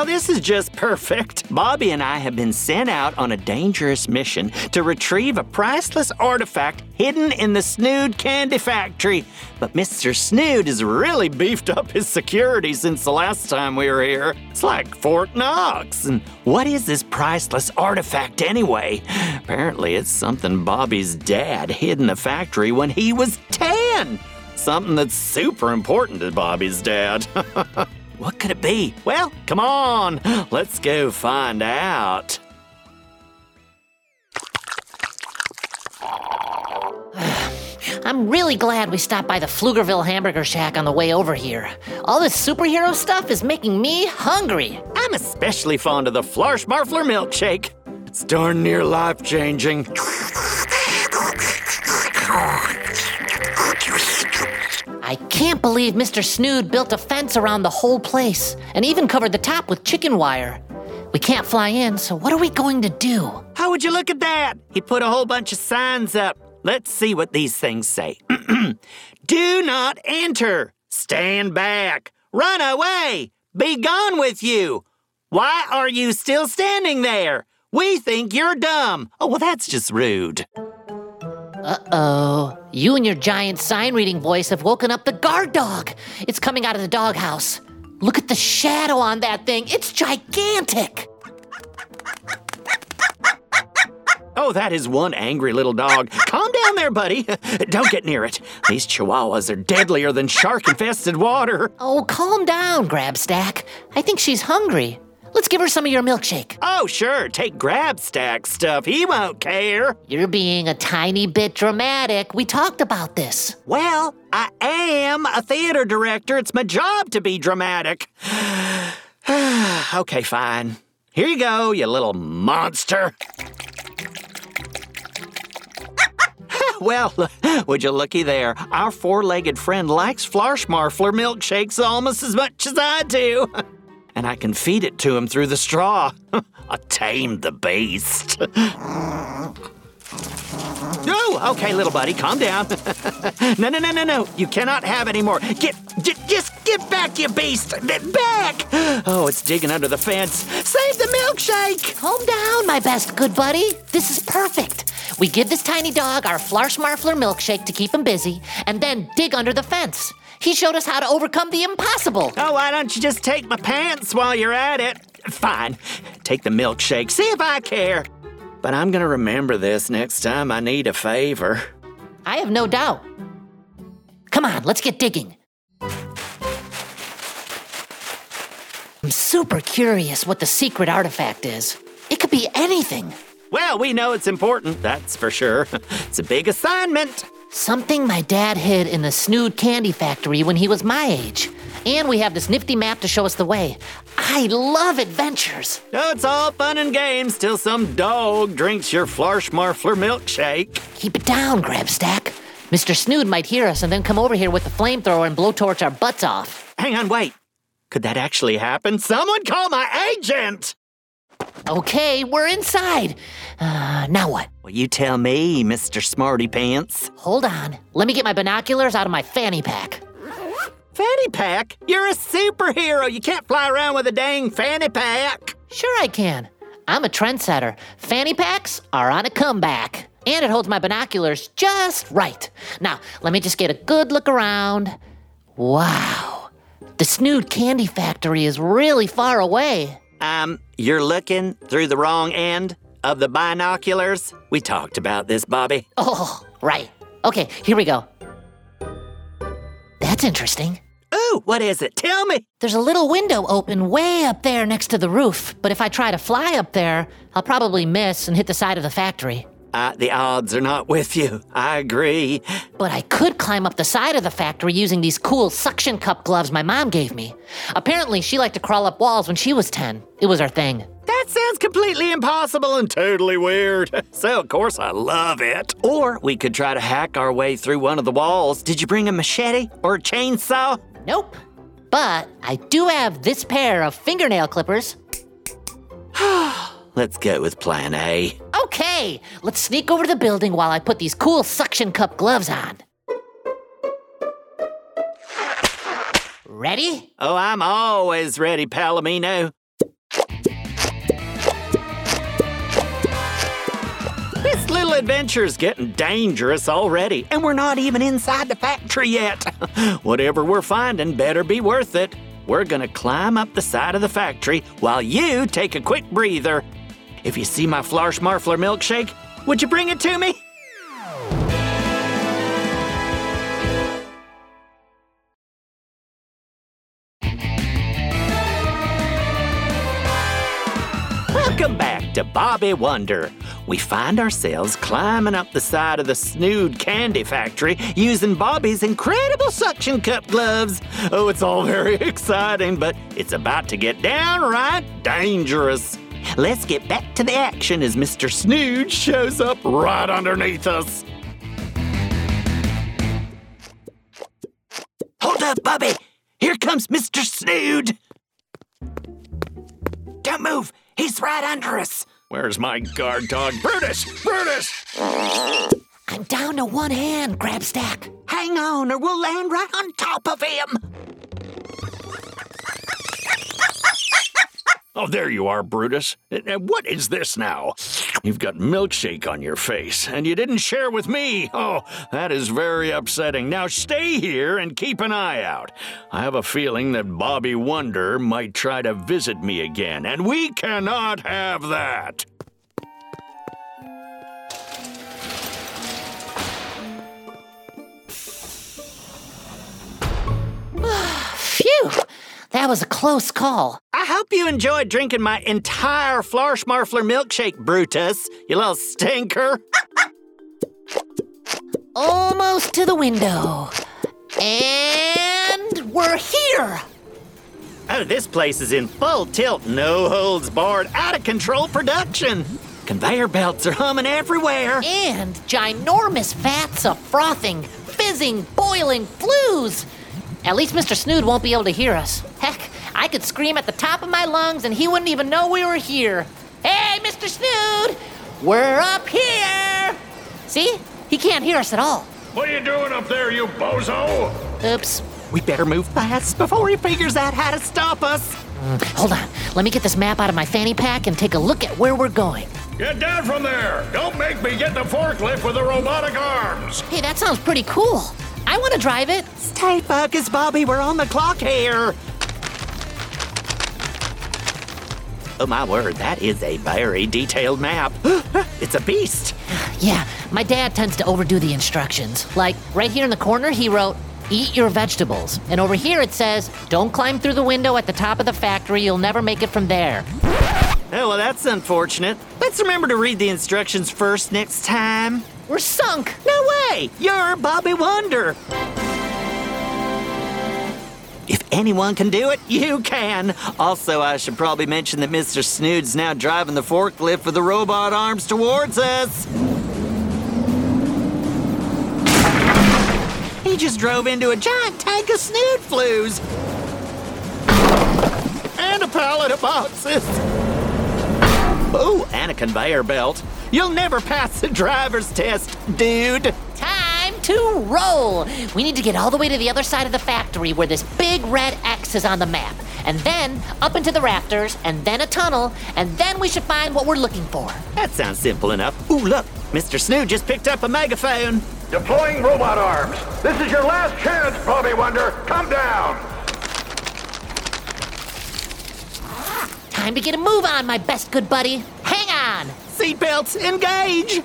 Well, this is just perfect. Bobby and I have been sent out on a dangerous mission to retrieve a priceless artifact hidden in the Snood Candy Factory. But Mr. Snood has really beefed up his security since the last time we were here. It's like Fort Knox. And what is this priceless artifact anyway? Apparently, it's something Bobby's dad hid in the factory when he was 10. Something that's super important to Bobby's dad. what could it be? Well, come on, let's go find out. I'm really glad we stopped by the Pflugerville Hamburger Shack on the way over here. All this superhero stuff is making me hungry. I'm especially fond of the Flarsh Marfler milkshake. It's darn near life changing. I can't believe Mr. Snood built a fence around the whole place and even covered the top with chicken wire. We can't fly in, so what are we going to do? How would you look at that? He put a whole bunch of signs up. Let's see what these things say. Do not enter. Stand back. Run away. Be gone with you. Why are you still standing there? We think you're dumb. Oh, well, that's just rude. Uh oh. You and your giant sign reading voice have woken up the guard dog. It's coming out of the doghouse. Look at the shadow on that thing. It's gigantic. Oh, that is one angry little dog. Calm down there, buddy. Don't get near it. These chihuahuas are deadlier than shark infested water. Oh, calm down, Grabstack. I think she's hungry. Let's give her some of your milkshake. Oh, sure. Take Grabstack stuff. He won't care. You're being a tiny bit dramatic. We talked about this. Well, I am a theater director. It's my job to be dramatic. okay, fine. Here you go, you little monster. well, would you looky there? Our four legged friend likes Flarshmarfler milkshakes almost as much as I do. And I can feed it to him through the straw. I tamed the beast. Oh, okay, little buddy, calm down. no, no, no, no, no. You cannot have any more. Get, get, just get back, you beast. Get back. Oh, it's digging under the fence. Save the milkshake. Calm down, my best good buddy. This is perfect. We give this tiny dog our Flarshmarfler milkshake to keep him busy, and then dig under the fence. He showed us how to overcome the impossible. Oh, why don't you just take my pants while you're at it? Fine. Take the milkshake. See if I care. But I'm gonna remember this next time I need a favor. I have no doubt. Come on, let's get digging. I'm super curious what the secret artifact is. It could be anything. Well, we know it's important, that's for sure. It's a big assignment. Something my dad hid in the Snood Candy Factory when he was my age. And we have this nifty map to show us the way. I love adventures. Oh, it's all fun and games till some dog drinks your Flarshmarfler milkshake. Keep it down, Grabstack. Mr. Snood might hear us and then come over here with the flamethrower and blowtorch our butts off. Hang on, wait. Could that actually happen? Someone call my agent! Okay, we're inside. Uh, now what? Well, you tell me, Mr. Smarty Pants. Hold on. Let me get my binoculars out of my fanny pack. Fanny pack? You're a superhero. You can't fly around with a dang fanny pack. Sure, I can. I'm a trendsetter. Fanny packs are on a comeback. And it holds my binoculars just right. Now, let me just get a good look around. Wow. The Snood Candy Factory is really far away. Um, you're looking through the wrong end of the binoculars? We talked about this, Bobby. Oh, right. Okay, here we go. That's interesting. Ooh, what is it? Tell me. There's a little window open way up there next to the roof, but if I try to fly up there, I'll probably miss and hit the side of the factory. Uh, the odds are not with you. I agree. But I could climb up the side of the factory using these cool suction cup gloves my mom gave me. Apparently, she liked to crawl up walls when she was 10. It was her thing. That sounds completely impossible and totally weird. So, of course, I love it. Or we could try to hack our way through one of the walls. Did you bring a machete or a chainsaw? Nope. But I do have this pair of fingernail clippers. Let's go with plan A. Okay, let's sneak over to the building while I put these cool suction cup gloves on. Ready? Oh, I'm always ready, Palomino. This little adventure's getting dangerous already, and we're not even inside the factory yet. Whatever we're finding better be worth it. We're gonna climb up the side of the factory while you take a quick breather if you see my Flarsh Marfler milkshake, would you bring it to me? Welcome back to Bobby Wonder. We find ourselves climbing up the side of the Snood Candy Factory using Bobby's incredible suction cup gloves. Oh, it's all very exciting, but it's about to get downright dangerous. Let's get back to the action as Mr. Snood shows up right underneath us. Hold up, Bobby! Here comes Mr. Snood! Don't move! He's right under us! Where's my guard dog? Brutus! Brutus! I'm down to one hand, Grabstack. Hang on, or we'll land right on top of him! Oh, there you are, Brutus. Uh, What is this now? You've got milkshake on your face, and you didn't share with me. Oh, that is very upsetting. Now stay here and keep an eye out. I have a feeling that Bobby Wonder might try to visit me again, and we cannot have that. Phew! That was a close call. I hope you enjoyed drinking my entire Flarsh Marfler milkshake, Brutus, you little stinker. Almost to the window. And we're here! Oh, this place is in full tilt, no holds barred, out of control production. Conveyor belts are humming everywhere. And ginormous vats of frothing, fizzing, boiling flues. At least Mr. Snood won't be able to hear us. Heck, I could scream at the top of my lungs and he wouldn't even know we were here. Hey, Mr. Snood! We're up here! See? He can't hear us at all. What are you doing up there, you bozo? Oops. We better move fast before he figures out how to stop us. Mm, hold on. Let me get this map out of my fanny pack and take a look at where we're going. Get down from there! Don't make me get the forklift with the robotic arms! Hey, that sounds pretty cool. I want to drive it. Stay focused, Bobby. We're on the clock here. Oh, my word, that is a very detailed map. it's a beast. Yeah, my dad tends to overdo the instructions. Like, right here in the corner, he wrote, Eat your vegetables. And over here it says, Don't climb through the window at the top of the factory, you'll never make it from there. Oh, well, that's unfortunate. Let's remember to read the instructions first next time. We're sunk! No way! You're Bobby Wonder! Anyone can do it, you can. Also, I should probably mention that Mr. Snood's now driving the forklift with the robot arms towards us. He just drove into a giant tank of snood flues. And a pallet of boxes. Oh, and a conveyor belt. You'll never pass the driver's test, dude. Time to roll! We need to get all the way to the other side of the factory where this big red X is on the map. And then up into the rafters, and then a tunnel, and then we should find what we're looking for. That sounds simple enough. Ooh, look, Mr. Snood just picked up a megaphone. Deploying robot arms! This is your last chance, Bobby Wonder! Come down! Time to get a move on, my best good buddy. Hang on! Seatbelts, engage!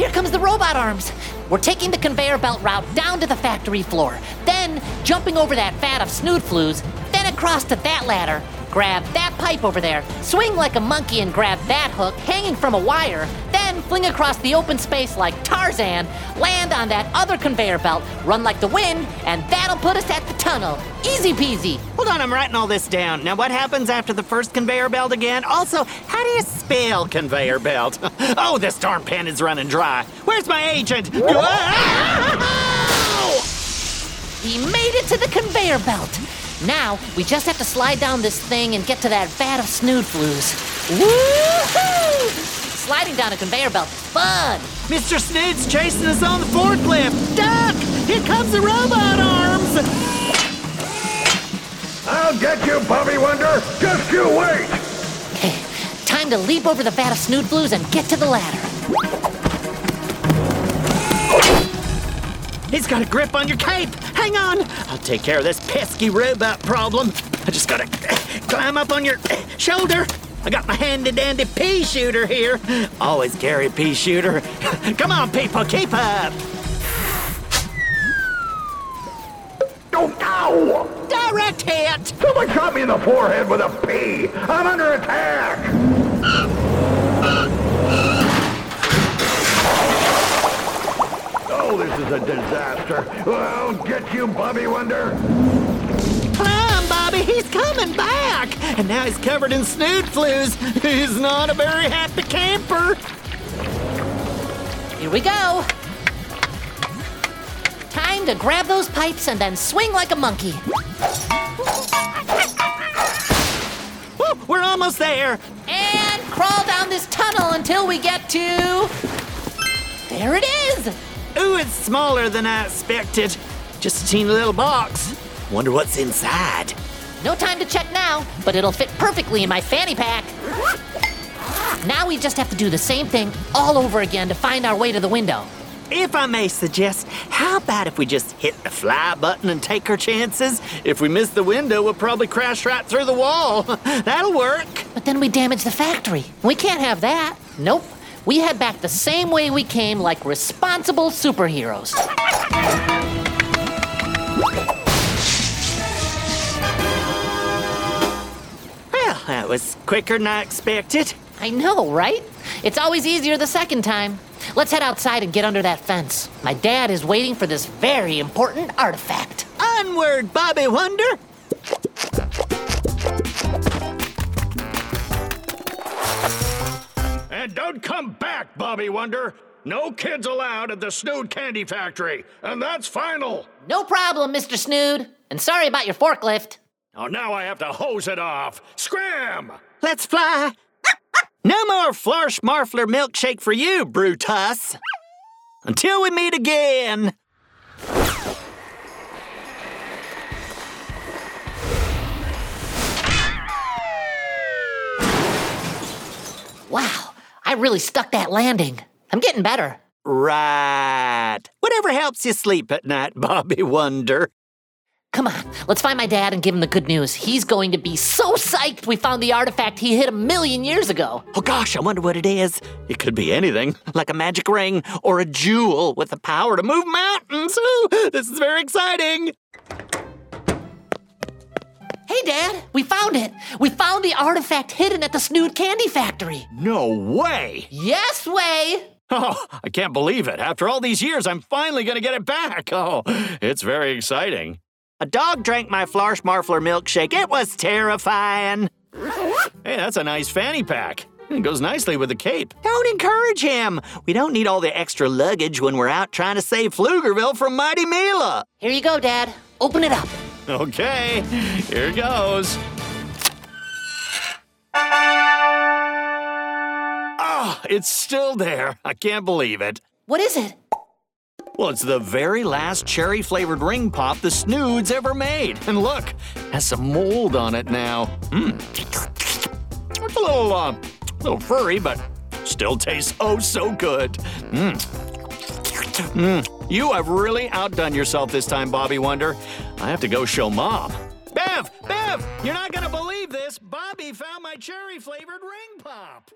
Here comes the robot arms. We're taking the conveyor belt route down to the factory floor, then jumping over that vat of snood flues, then across to that ladder, grab that pipe over there, swing like a monkey and grab that hook hanging from a wire, then fling across the open space like Tarzan, land on that other conveyor belt, run like the wind, and that'll put us at the tunnel. Easy peasy. Hold on, I'm writing all this down. Now, what happens after the first conveyor belt again? Also, how do you spell conveyor belt? oh, this darn pen is running dry. Where's my agent? Ow! We made it to the conveyor belt. Now, we just have to slide down this thing and get to that vat of snood flues. Woohoo! Sliding down a conveyor belt is fun. Mr. Snood's chasing us on the forklift. Duck! Here comes the robot arms! I'll get you, Bobby Wonder! Just you wait! Time Time to leap over the vat of snood flues and get to the ladder. He's got a grip on your cape. Hang on. I'll take care of this pesky robot problem. I just gotta climb up on your shoulder. I got my handy dandy pea shooter here. Always carry a pea shooter. Come on, people, keep up. Don't oh, ow! Direct hit. Someone shot me in the forehead with a pea! I'm under attack! Oh, this is a disaster. I'll get you, Bobby Wonder. He's coming back. And now he's covered in snood flues. He's not a very happy camper. Here we go. Time to grab those pipes and then swing like a monkey. Woo, we're almost there. And crawl down this tunnel until we get to. There it is! Ooh, it's smaller than I expected. Just a teeny little box. Wonder what's inside. No time to check now, but it'll fit perfectly in my fanny pack. Now we just have to do the same thing all over again to find our way to the window. If I may suggest, how about if we just hit the fly button and take our chances? If we miss the window, we'll probably crash right through the wall. That'll work. But then we damage the factory. We can't have that. Nope. We head back the same way we came, like responsible superheroes. That was quicker than I expected. I know, right? It's always easier the second time. Let's head outside and get under that fence. My dad is waiting for this very important artifact. Onward, Bobby Wonder. And don't come back, Bobby Wonder. No kids allowed at the Snood Candy Factory, and that's final. No problem, Mr. Snood. And sorry about your forklift. Oh, now I have to hose it off. Scram! Let's fly. No more Flarsh Marfler milkshake for you, Brutus. Until we meet again. Wow, I really stuck that landing. I'm getting better. Right. Whatever helps you sleep at night, Bobby Wonder. Come on, let's find my dad and give him the good news. He's going to be so psyched we found the artifact he hid a million years ago. Oh gosh, I wonder what it is. It could be anything, like a magic ring or a jewel with the power to move mountains. Ooh, this is very exciting. Hey, Dad, we found it. We found the artifact hidden at the Snood Candy Factory. No way! Yes, way. Oh, I can't believe it. After all these years, I'm finally gonna get it back. Oh, it's very exciting. A dog drank my Flarsh Marfler milkshake. It was terrifying. Hey, that's a nice fanny pack. It goes nicely with the cape. Don't encourage him. We don't need all the extra luggage when we're out trying to save Pflugerville from Mighty Mila. Here you go, Dad. Open it up. Okay, here it goes. Ah, it's still there. I can't believe it. What is it? Well, it's the very last cherry flavored ring pop the Snoods ever made. And look, has some mold on it now. Mmm. It's a little, uh, little furry, but still tastes oh so good. Mmm. Mmm. You have really outdone yourself this time, Bobby Wonder. I have to go show Mom. Bev! Bev! You're not gonna believe this! Bobby found my cherry flavored ring pop!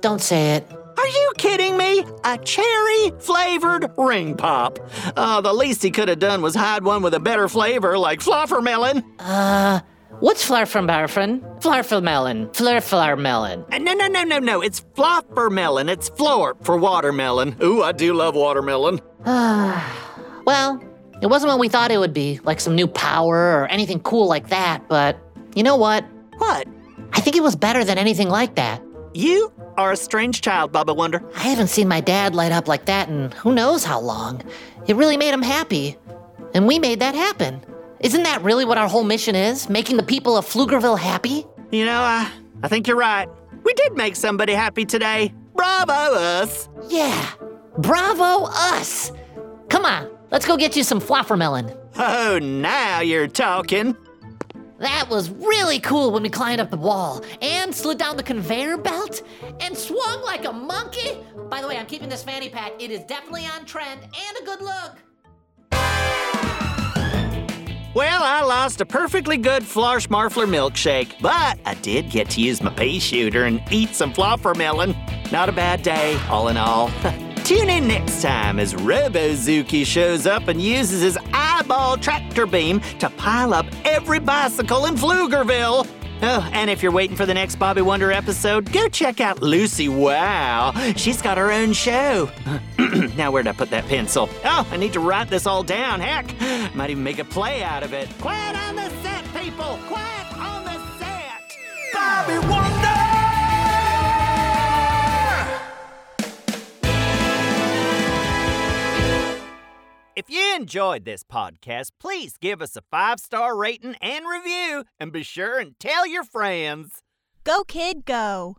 Don't say it. Are you kidding me? A cherry flavored ring pop. Uh, the least he could have done was hide one with a better flavor like fluffermelon. Uh, what's Flarfenbarfen? Flarfelmelon. Flurflarmelon. Uh, No, no, no, no, no. It's fluffermelon. It's florp for watermelon. Ooh, I do love watermelon. Well, it wasn't what we thought it would be, like some new power or anything cool like that, but you know what? What? I think it was better than anything like that. You are a strange child, Bubba Wonder. I haven't seen my dad light up like that in who knows how long. It really made him happy. And we made that happen. Isn't that really what our whole mission is? Making the people of Pflugerville happy? You know, I, I think you're right. We did make somebody happy today. Bravo us. Yeah. Bravo us! Come on, let's go get you some fluffermelon. Oh, now you're talking. That was really cool when we climbed up the wall and slid down the conveyor belt and swung like a monkey. By the way, I'm keeping this fanny pack. It is definitely on trend and a good look. Well, I lost a perfectly good Flarsh Marfler milkshake, but I did get to use my pea shooter and eat some flopper melon. Not a bad day, all in all. Tune in next time as Robozuki shows up and uses his eyeball tractor beam to pile up every bicycle in Pflugerville. Oh, and if you're waiting for the next Bobby Wonder episode, go check out Lucy Wow. She's got her own show. now, where'd I put that pencil? Oh, I need to write this all down. Heck, might even make a play out of it. Quiet on the set, people! Quiet on the set! Bobby Wonder! If you enjoyed this podcast, please give us a five star rating and review, and be sure and tell your friends. Go, kid, go.